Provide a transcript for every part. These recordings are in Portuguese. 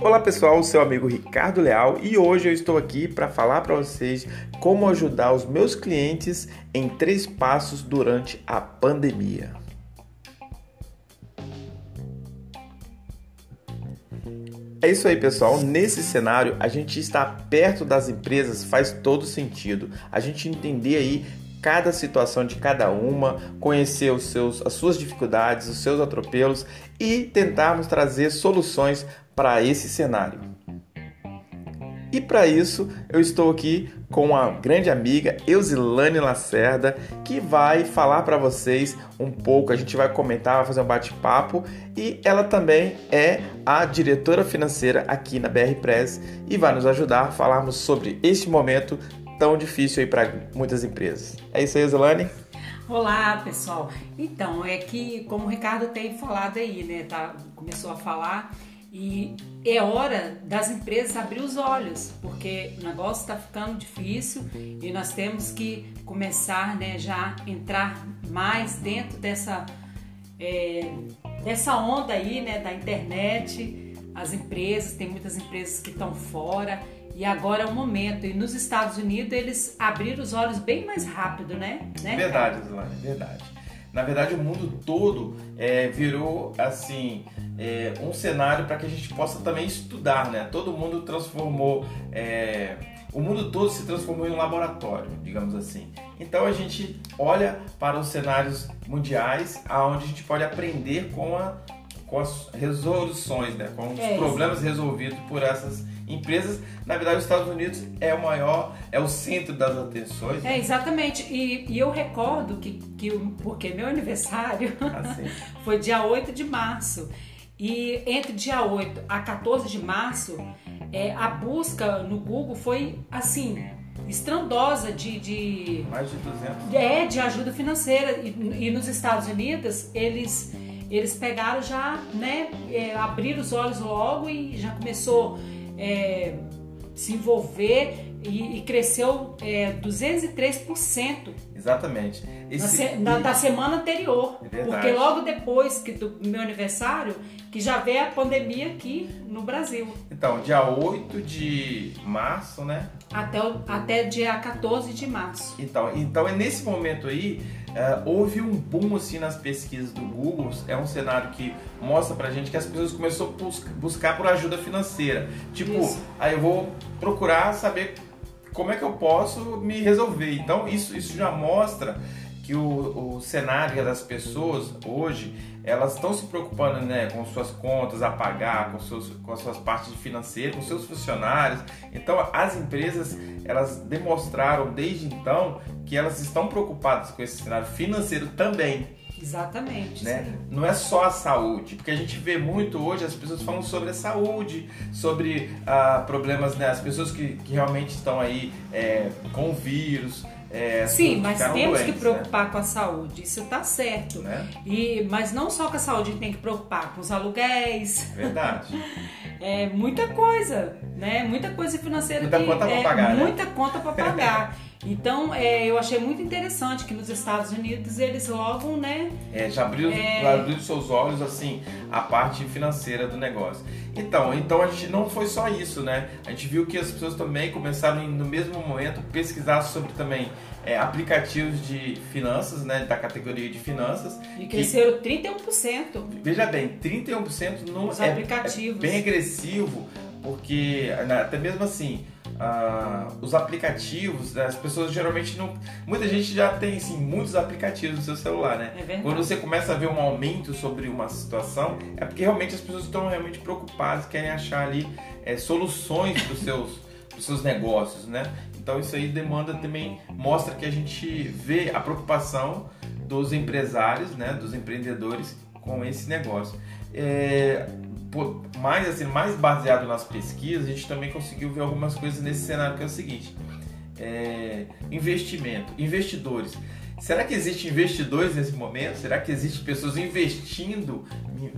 Olá pessoal, seu amigo Ricardo Leal e hoje eu estou aqui para falar para vocês como ajudar os meus clientes em três passos durante a pandemia. É isso aí, pessoal. Nesse cenário, a gente está perto das empresas faz todo sentido. A gente entender aí cada situação de cada uma, conhecer os seus, as suas dificuldades, os seus atropelos e tentarmos trazer soluções para esse cenário. E para isso, eu estou aqui com a grande amiga Eusilane Lacerda, que vai falar para vocês um pouco, a gente vai comentar, vai fazer um bate-papo, e ela também é a diretora financeira aqui na BR Press e vai nos ajudar a falarmos sobre este momento tão difícil aí para muitas empresas. É isso aí, Zelane? Olá, pessoal. Então, é que, como o Ricardo tem falado aí, né, tá, começou a falar, e é hora das empresas abrir os olhos, porque o negócio está ficando difícil e nós temos que começar, né, já entrar mais dentro dessa, é, dessa onda aí, né, da internet. As empresas, tem muitas empresas que estão fora e agora é o momento. E nos Estados Unidos eles abriram os olhos bem mais rápido, né? né verdade, Zulane, verdade. Na verdade, o mundo todo é, virou assim é, um cenário para que a gente possa também estudar, né? Todo mundo transformou, é, o mundo todo se transformou em um laboratório, digamos assim. Então a gente olha para os cenários mundiais, aonde a gente pode aprender com, a, com as resoluções, né? Com os é problemas resolvidos por essas empresas. Na verdade, os Estados Unidos é o maior, é o centro das atenções. É, exatamente. E, e eu recordo que, que, porque meu aniversário assim. foi dia 8 de março. E entre dia 8 a 14 de março, é, a busca no Google foi assim, estrondosa de, de. Mais de 200. É, de ajuda financeira. E, e nos Estados Unidos, eles eles pegaram já, né, é, abriram os olhos logo e já começou é, se envolver e, e cresceu é, 203%. Exatamente. Esse, na, da semana anterior. É porque logo depois que do meu aniversário, que já veio a pandemia aqui no Brasil. Então, dia 8 de março, né? Até, até dia 14 de março. Então, então é nesse momento aí Uh, houve um boom assim nas pesquisas do Google. É um cenário que mostra pra gente que as pessoas começaram a buscar, buscar por ajuda financeira. Tipo, isso. aí eu vou procurar saber como é que eu posso me resolver. Então, isso, isso já mostra que o, o cenário das pessoas hoje elas estão se preocupando né, com suas contas a pagar, com, seus, com as suas partes financeiras, com seus funcionários. Então as empresas elas demonstraram desde então que elas estão preocupadas com esse cenário financeiro também. Exatamente. Né? Não é só a saúde, porque a gente vê muito hoje as pessoas falando sobre a saúde, sobre ah, problemas, né? as pessoas que, que realmente estão aí é, com o vírus. É, Sim, mas temos doentes, que né? preocupar né? com a saúde, isso está certo. Né? E, mas não só com a saúde, a gente tem que preocupar com os aluguéis. Verdade. é muita coisa, né? Muita coisa financeira muita que conta é pagar, né? muita conta para pagar. Então, é, eu achei muito interessante que nos Estados Unidos eles logo, né? É, já abriu, é... abriu seus olhos, assim, a parte financeira do negócio. Então, então a gente não foi só isso, né? A gente viu que as pessoas também começaram no mesmo momento pesquisar sobre também é, aplicativos de finanças, né? Da categoria de finanças. E cresceram que, 31%. Veja bem, 31% não Os é, aplicativos. é bem agressivo, porque né, até mesmo assim ah, os aplicativos, né? as pessoas geralmente não. Muita gente já tem assim, muitos aplicativos no seu celular, né? É Quando você começa a ver um aumento sobre uma situação, é porque realmente as pessoas estão realmente preocupadas, querem achar ali é, soluções para os seus, seus negócios, né? Então isso aí demanda também, mostra que a gente vê a preocupação dos empresários, né? Dos empreendedores com esse negócio. É, mais assim, mais baseado nas pesquisas, a gente também conseguiu ver algumas coisas nesse cenário que é o seguinte: é, investimento, investidores. Será que existe investidores nesse momento? Será que existe pessoas investindo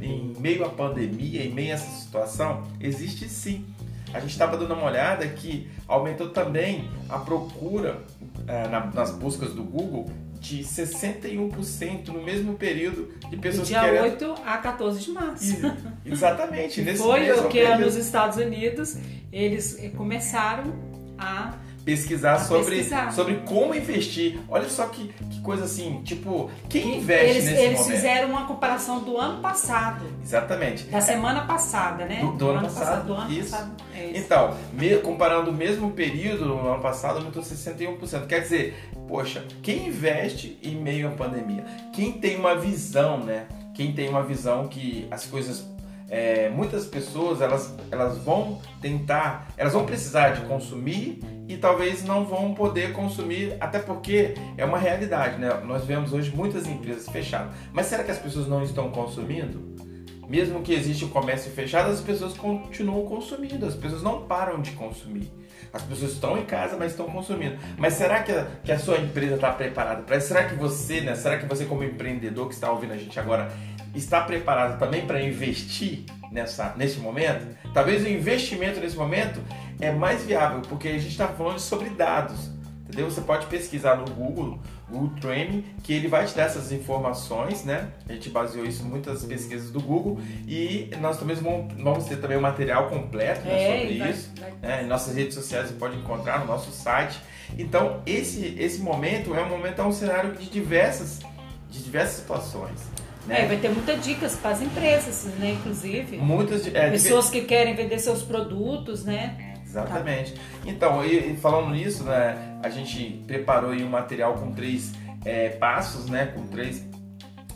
em, meio à pandemia, em meio a essa situação? Existe sim. A gente estava dando uma olhada que aumentou também a procura é, na, nas buscas do Google de 61% no mesmo período de pessoas dia que querem... 8 a 14 de março. Exatamente. Nesse Foi o que período. nos Estados Unidos eles eh, começaram a pesquisar, A sobre, pesquisar. sobre como investir. Olha só que, que coisa assim, tipo, quem que investe eles, nesse eles momento? fizeram uma comparação do ano passado, Exatamente. da semana passada, né? Do- do ano passado, do ano isso. passado. É isso. Então, me- comparando o mesmo período no ano passado, aumentou 61%. Quer dizer, poxa, quem investe em meio à pandemia? Quem tem uma visão, né? Quem tem uma visão que as coisas. É, muitas pessoas elas, elas vão tentar, elas vão precisar de consumir e talvez não vão poder consumir, até porque é uma realidade, né? Nós vemos hoje muitas empresas fechadas. Mas será que as pessoas não estão consumindo? Mesmo que exista o comércio fechado, as pessoas continuam consumindo, as pessoas não param de consumir. As pessoas estão em casa, mas estão consumindo. Mas será que a, que a sua empresa está preparada para isso? Será que você, né? Será que você como empreendedor que está ouvindo a gente agora está preparado também para investir nessa, nesse momento? Talvez o investimento nesse momento é mais viável, porque a gente está falando sobre dados. Entendeu? Você pode pesquisar no Google, Google Training, que ele vai te dar essas informações, né? A gente baseou isso em muitas pesquisas do Google e nós também vamos, ter também o material completo né, É, sobre vai- isso. vai- né? Em nossas redes sociais você pode encontrar no nosso site. Então, esse, esse momento é um momento, é um cenário de diversas, de diversas situações. É, Né? vai ter muitas dicas para as empresas, né? Inclusive. Muitas é, Pessoas que querem vender seus produtos, né? Exatamente. Então, e, e falando nisso, né, a gente preparou um material com três é, passos, né, com três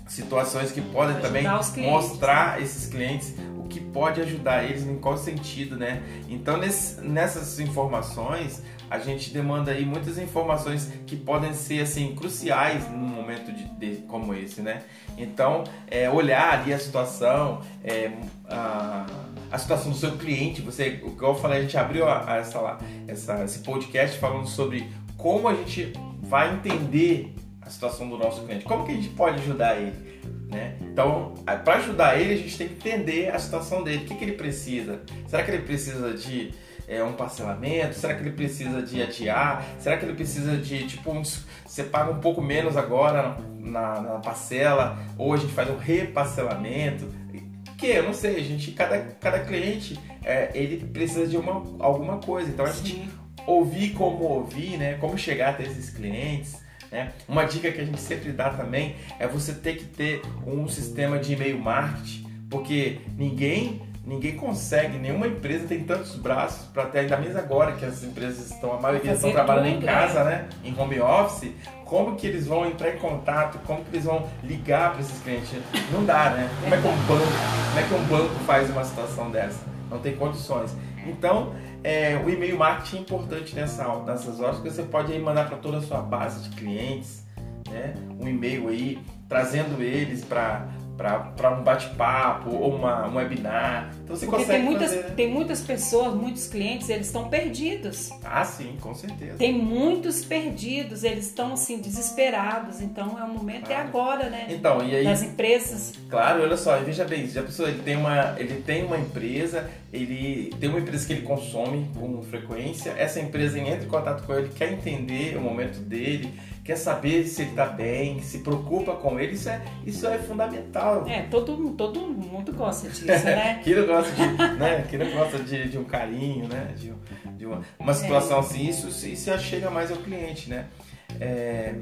situações que podem também mostrar esses clientes o que pode ajudar eles, em qual sentido, né? Então, nesse- nessas informações, a gente demanda aí muitas informações que podem ser, assim, cruciais num momento de, de- como esse, né? Então, é, olhar ali a situação, é, a, a situação do seu cliente, você, igual eu falei, a gente abriu a, a essa, lá, essa, esse podcast falando sobre como a gente vai entender a situação do nosso cliente, como que a gente pode ajudar ele, né? Então, para ajudar ele, a gente tem que entender a situação dele, o que, que ele precisa. Será que ele precisa de é, um parcelamento? Será que ele precisa de adiar? Será que ele precisa de, tipo, um, você paga um pouco menos agora na, na parcela, ou a gente faz um reparcelamento? Que eu não sei, a gente, cada, cada cliente, é, ele precisa de uma, alguma coisa. Então, a gente Sim. ouvir como ouvir, né? Como chegar até esses clientes. Né? Uma dica que a gente sempre dá também é você ter que ter um sistema de e-mail marketing, porque ninguém ninguém consegue, nenhuma empresa tem tantos braços para ter, ainda mais agora que as empresas estão, a maioria estão trabalhando em casa, né? Em home office, como que eles vão entrar em contato, como que eles vão ligar para esses clientes? Não dá, né? Como é que um banco, como é que um banco faz uma situação dessa? Não tem condições. Então, é, o e-mail marketing é importante nessa, nessas horas, porque você pode aí mandar para toda a sua base de clientes, né? Um e-mail aí, trazendo eles para para um bate-papo ou uma, um webinar. Então você Porque consegue tem muitas, fazer... tem muitas pessoas, muitos clientes, eles estão perdidos. Ah, sim, com certeza. Tem muitos perdidos, eles estão assim, desesperados. Então é o momento, é Claro. agora, né? Então, e aí, Das empresas. claro, olha só, veja bem, já pensou, ele tem uma, ele tem uma empresa, ele tem uma empresa que ele consome com frequência, essa empresa entra em contato com ele, quer entender o momento dele, quer saber se ele está bem, se preocupa com ele, isso é, isso é fundamental. É, todo, todo mundo gosta disso, né? Quem não gosta de, né? Quem não gosta de, de um carinho, né? De, de uma, uma situação assim, isso se, se achega mais ao cliente, né? É,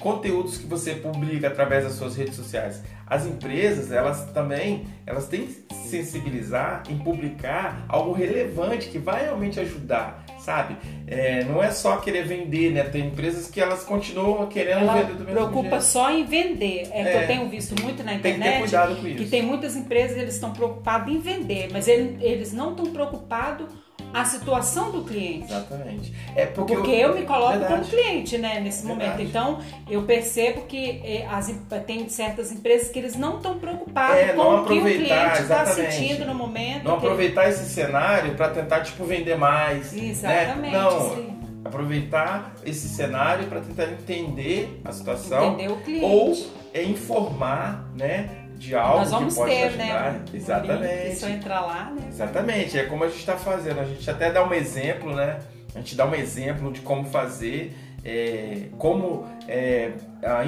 conteúdos que você publica através das suas redes sociais. As empresas, elas também, elas têm que sensibilizar em publicar algo relevante que vai realmente ajudar, sabe? É, não é só querer vender, né? Tem empresas que elas continuam querendo Ela vender do mesmo preocupa jeito. só em vender. É, que É. eu tenho visto muito na Tem que ter internet. cuidado com isso. que tem muitas empresas eles estão preocupados em vender, mas ele- eles não estão preocupados a situação do cliente. Exatamente. É porque, Porque eu me coloco como Verdade. cliente, né, nesse Verdade. momento. Então, eu percebo que eh, as, em- tem certas empresas que eles não estão preocupados É, com o que o cliente está sentindo no momento. Não aproveitar esse cenário para tentar tipo vender mais, Exatamente, né? Não, sim. aproveitar esse cenário para tentar entender a situação Entender o cliente. ou é informar, né, de algo Nós vamos que pode ter, ajudar. né? Exatamente. É só entrar lá, né? Exatamente, é como a gente está fazendo. A gente até dá um exemplo, né? A gente dá um exemplo de como fazer é, como é,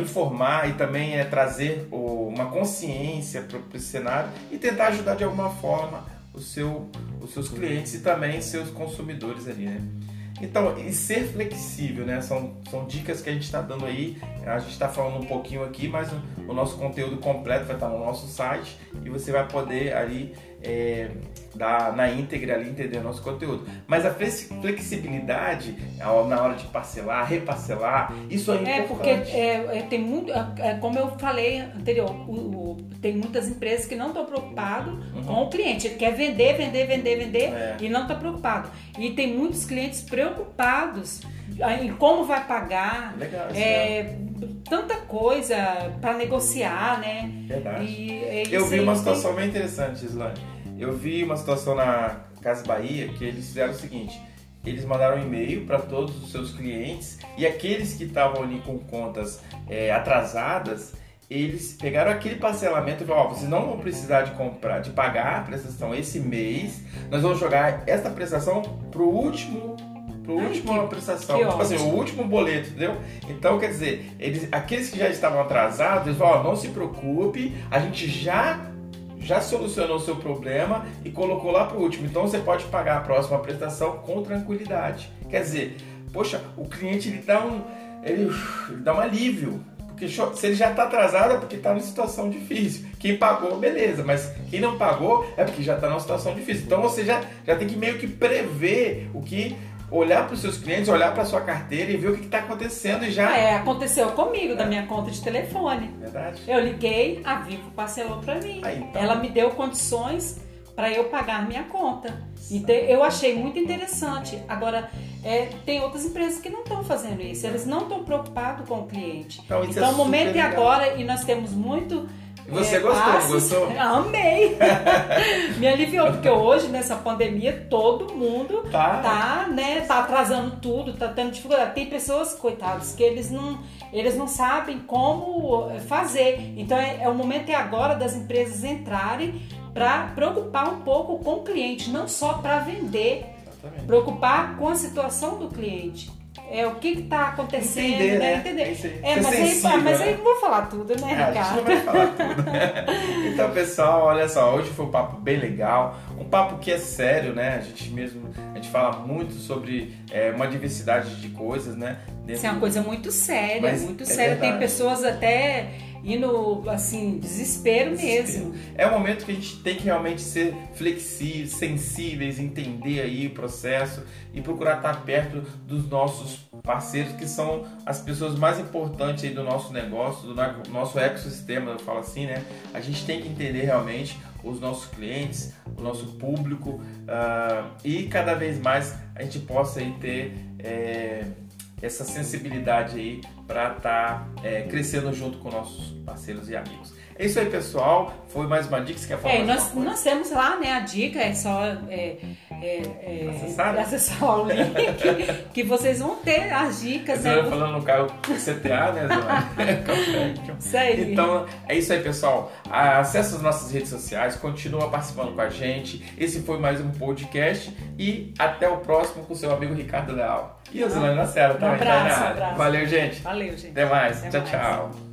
informar e também é trazer o, uma consciência para esse cenário e tentar ajudar de alguma forma o seu, os seus clientes e também seus consumidores ali, né? Então, e ser flexível, né? São, são dicas que a gente está dando aí. A gente está falando um pouquinho aqui, mas o, o, nosso conteúdo completo vai estar no nosso site e você vai poder ali é, dar na íntegra ali entender o nosso conteúdo. Mas a flexibilidade na hora de parcelar, reparcelar, isso é, é importante. Porque é, é, tem muito, é, é, como eu falei anterior, o, o, tem muitas empresas que não estão preocupadas uhum. com o cliente. Ele quer vender, vender, vender, vender é. e não está preocupado. E tem muitos clientes preocupados em como vai pagar. Legal, é, tanta coisa para negociar, né? Verdade. E, eu vi uma situação bem interessante, Islane. Eu vi uma situação na Casa Bahia que eles fizeram o seguinte: eles mandaram um e-mail para todos os seus clientes e aqueles que estavam ali com contas é, atrasadas, eles pegaram aquele parcelamento e falaram: ó, vocês não vão precisar de comprar, de pagar a prestação esse mês, nós vamos jogar essa prestação pro último pro último prestação, tipo assim, o último boleto, entendeu? Então, quer dizer, eles, aqueles que já estavam atrasados, eles falaram, ó, não se preocupe, a gente já já solucionou o seu problema e colocou lá para o último. Então você pode pagar a próxima prestação com tranquilidade. Quer dizer, poxa, o cliente ele dá um, ele, ele dá um alívio. Porque se ele já está atrasado é porque está numa situação difícil. Quem pagou, beleza, mas quem não pagou é porque já está numa situação difícil. Então você já, já tem que meio que prever o que olhar para os seus clientes, olhar para a sua carteira e ver o que está acontecendo e já. É, aconteceu comigo, é. da minha conta de telefone. Verdade. Eu liguei, a Vivo parcelou para mim. Aí, então... Ela me deu condições para eu pagar minha conta. Então, eu achei muito interessante. Agora, é, tem outras empresas que não estão fazendo isso. Eles não estão preocupados com o cliente. Então, então é o momento é agora, e nós temos muito você é, gostou, passes, gostou? Amei! Me aliviou, porque hoje, nessa pandemia, todo mundo tá, tá, né, tá atrasando tudo, tá tendo dificuldade. Tem pessoas, coitados, que eles não, eles não sabem como fazer. Então, é, é o momento é agora das empresas entrarem para preocupar um pouco com o cliente, não só para vender, Exatamente. preocupar com a situação do cliente é, o que está acontecendo, Entender, né? né? Entender. É, é mas, sensível, aí, mas aí não vou falar tudo, né, é, Ricardo? A gente não vai falar tudo. então, pessoal, olha só, hoje foi um papo bem legal, um papo que é sério, né? A gente mesmo, a gente fala muito sobre é, uma diversidade de coisas, né? Isso é uma coisa muito séria, mas muito é séria. Verdade. Tem pessoas até e no assim desespero, desespero, mesmo. É o momento que a gente tem que realmente ser flexíveis, sensíveis, entender aí o processo e procurar estar perto dos nossos parceiros que são as pessoas mais importantes aí do nosso negócio, do nosso ecossistema, eu falo assim, né? A gente tem que entender realmente os nossos clientes, o nosso público uh, e cada vez mais a gente possa aí ter é, essa sensibilidade aí para estar tá, é, crescendo junto com nossos parceiros e amigos. É isso aí, pessoal. Foi mais uma dica. Você quer falar é, nós, nós temos lá, né? A dica é só é, é, é acessar, né? acessar o link que vocês vão ter as dicas. Você né? falando no carro CTA, né, Isso aí. Então, é isso aí, pessoal. Acesse as nossas redes sociais, continua participando com a gente. Esse foi mais um podcast e até o próximo com o seu amigo Ricardo Leal. E a Zulane Lacerda também. Um abraço, um abraço. Valeu, gente. Valeu, gente. Até mais. Até tchau, mais. tchau.